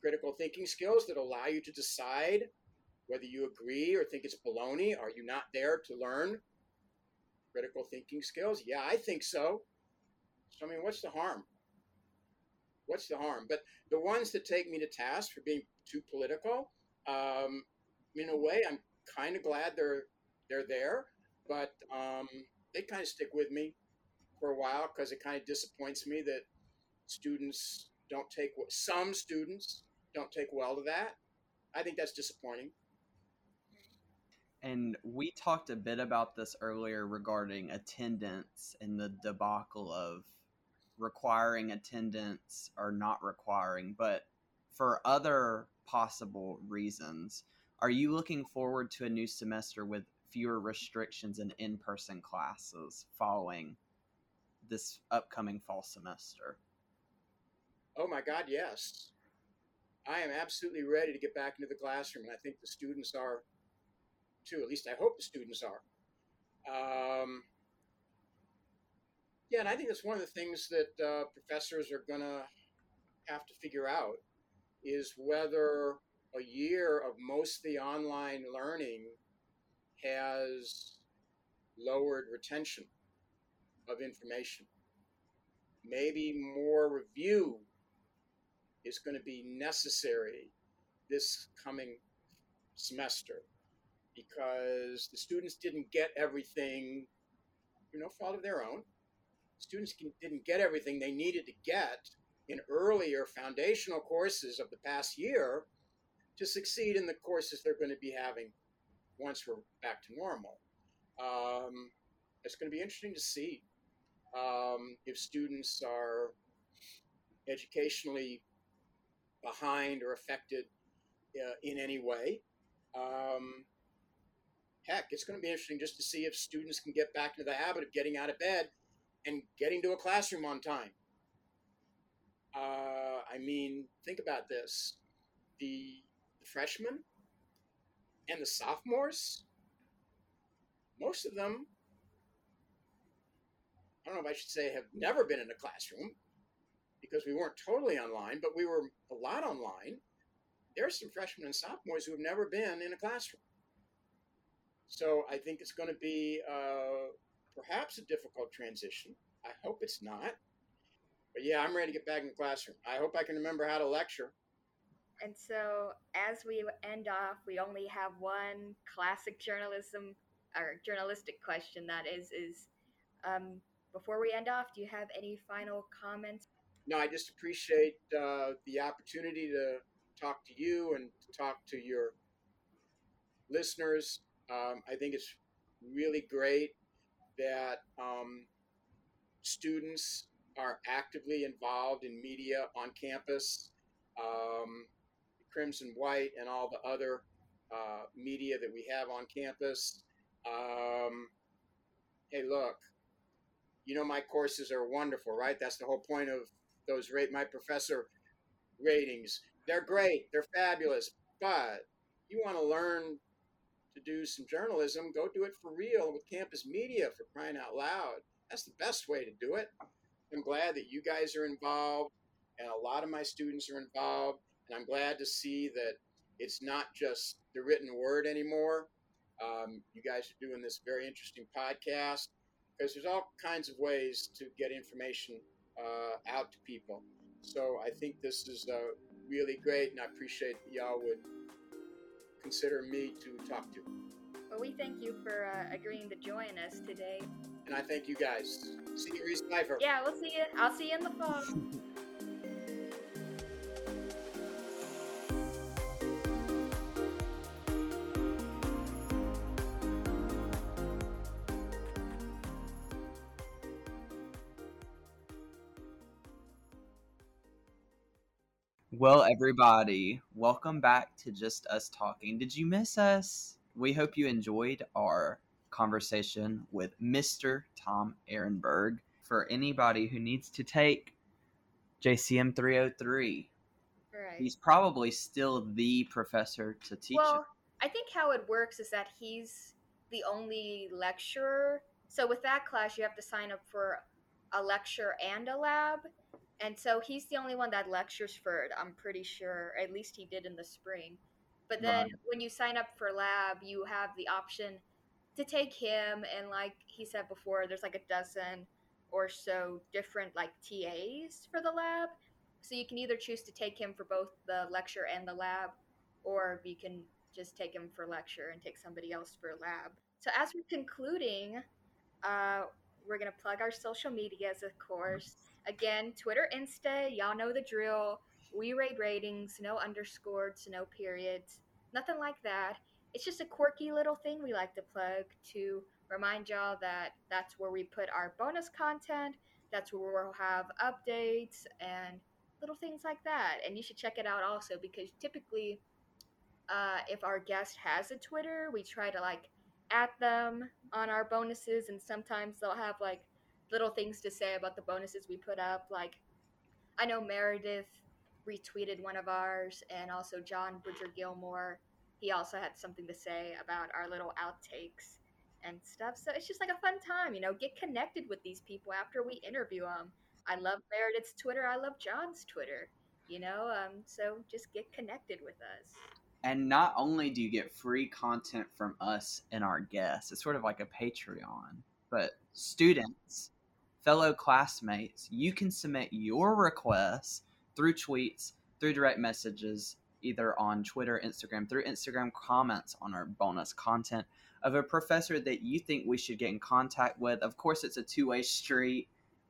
critical thinking skills that allow you to decide whether you agree or think it's baloney. Are you not there to learn critical thinking skills? Yeah, I think so. So, I mean, what's the harm? What's the harm? But the ones that take me to task for being too political. Um, in a way, I'm kind of glad they're they're there, but um, they kind of stick with me for a while because it kind of disappoints me that students don't take some students don't take well to that. I think that's disappointing. And we talked a bit about this earlier regarding attendance and the debacle of requiring attendance or not requiring. But for other possible reasons. Are you looking forward to a new semester with fewer restrictions and in person classes following this upcoming fall semester? Oh my God, yes. I am absolutely ready to get back into the classroom, and I think the students are too. At least I hope the students are. Um, yeah, and I think that's one of the things that uh, professors are going to have to figure out is whether a year of mostly online learning has lowered retention of information. Maybe more review is going to be necessary this coming semester because the students didn't get everything, you know, fault of their own. Students didn't get everything they needed to get in earlier foundational courses of the past year to succeed in the courses they're going to be having once we're back to normal. Um, it's going to be interesting to see um, if students are educationally behind or affected uh, in any way. Um, heck, it's going to be interesting just to see if students can get back into the habit of getting out of bed and getting to a classroom on time. Uh, I mean, think about this: the, the freshmen and the sophomores. Most of them, I don't know if I should say, have never been in a classroom because we weren't totally online, but we were a lot online. There are some freshmen and sophomores who have never been in a classroom. So I think it's going to be uh, perhaps a difficult transition. I hope it's not. But yeah, I'm ready to get back in the classroom. I hope I can remember how to lecture. And so, as we end off, we only have one classic journalism or journalistic question that is is um, before we end off, do you have any final comments? No, I just appreciate uh, the opportunity to talk to you and to talk to your listeners. Um, I think it's really great that um, students are actively involved in media on campus. Um, Crimson White and all the other uh, media that we have on campus. Um, hey, look, you know my courses are wonderful, right? That's the whole point of those rate my professor ratings. They're great, they're fabulous, but you want to learn to do some journalism, go do it for real with campus media for crying out loud. That's the best way to do it. I'm glad that you guys are involved and a lot of my students are involved. And I'm glad to see that it's not just the written word anymore. Um, you guys are doing this very interesting podcast because there's all kinds of ways to get information uh, out to people. So I think this is uh, really great, and I appreciate y'all would consider me to talk to. Well, we thank you for uh, agreeing to join us today. And I thank you guys. See you, Reese Phifer. Yeah, we'll see you. I'll see you in the fall. Well, everybody, welcome back to Just Us Talking. Did you miss us? We hope you enjoyed our conversation with Mr. Tom Arenberg. For anybody who needs to take JCM 303, Right. he's probably still the professor to teach well, it. I think how it works is that he's the only lecturer. So with that class, you have to sign up for a lecture and a lab. And so he's the only one that lectures for it, I'm pretty sure. At least he did in the spring. But then Right. when you sign up for lab, you have the option to take him. And like he said before, there's like a dozen or so different like TAs for the lab. So you can either choose to take him for both the lecture and the lab, or you can just take him for lecture and take somebody else for lab. So as we're concluding, uh, we're gonna plug our social medias, of course. Again, Twitter, Insta, y'all know the drill. We rate ratings, no underscores, no periods, nothing like that. It's just a quirky little thing we like to plug to remind y'all that that's where we put our bonus content. That's where we'll have updates and little things like that. And you should check it out also because typically, uh, if our guest has a Twitter, we try to like at them on our bonuses, and sometimes they'll have like little things to say about the bonuses we put up. Like, I know Meredith retweeted one of ours, and also John Bridger Gilmore. He also had something to say about our little outtakes and stuff. So it's just like a fun time, you know. Get connected with these people after we interview them. I love Meredith's Twitter. I love John's Twitter. You know, um, so just get connected with us. And not only do you get free content from us and our guests, it's sort of like a Patreon, but students, fellow classmates, you can submit your requests through tweets, through direct messages, either on Twitter, Instagram, through Instagram comments on our bonus content of a professor that you think we should get in contact with. Of course, it's a two way street.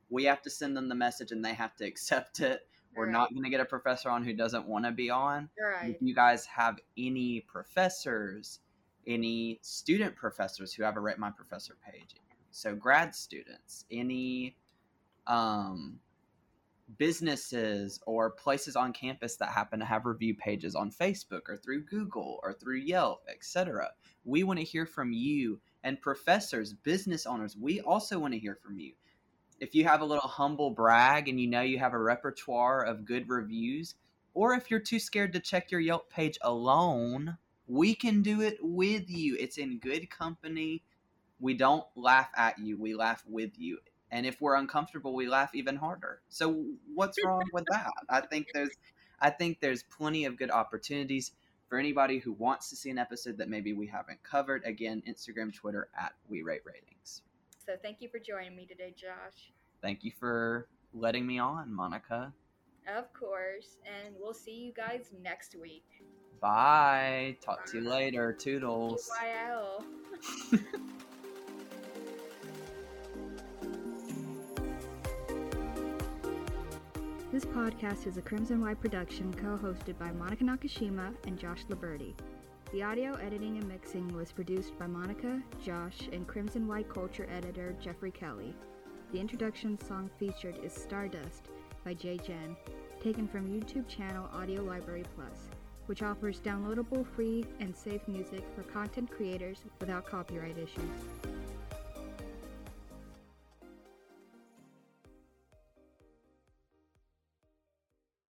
We have to send them the message and they have to accept it. We're Right. not going to get a professor on who doesn't want to be on Right. if you guys have any professors, any student professors who have a Rate My Professor page, so grad students, any um, businesses or places on campus that happen to have review pages on Facebook or through Google or through Yelp, etc. We want to hear from you and professors, business owners. We also want to hear from you. If you have a little humble brag and you know you have a repertoire of good reviews, or if you're too scared to check your Yelp page alone, we can do it with you. It's in good company. We don't laugh at you, we laugh with you. And if we're uncomfortable, we laugh even harder. So what's wrong with that? I think there's I think there's plenty of good opportunities for anybody who wants to see an episode that maybe we haven't covered. Again, Instagram, Twitter at We Rate Ratings. So thank you for joining me today, Josh. Thank you for letting me on, Monica. Of course. And we'll see you guys next week. Bye. Talk to you later. Toodles. This podcast is a Crimson White production co hosted by Monica Nakashima and Josh Liberty. The audio editing and mixing was produced by Monica, Josh, and Crimson White culture editor Jeffrey Kelly. The introduction song featured is Stardust by Jay Jen, taken from YouTube channel Audio Library Plus, which offers downloadable free and safe music for content creators without copyright issues.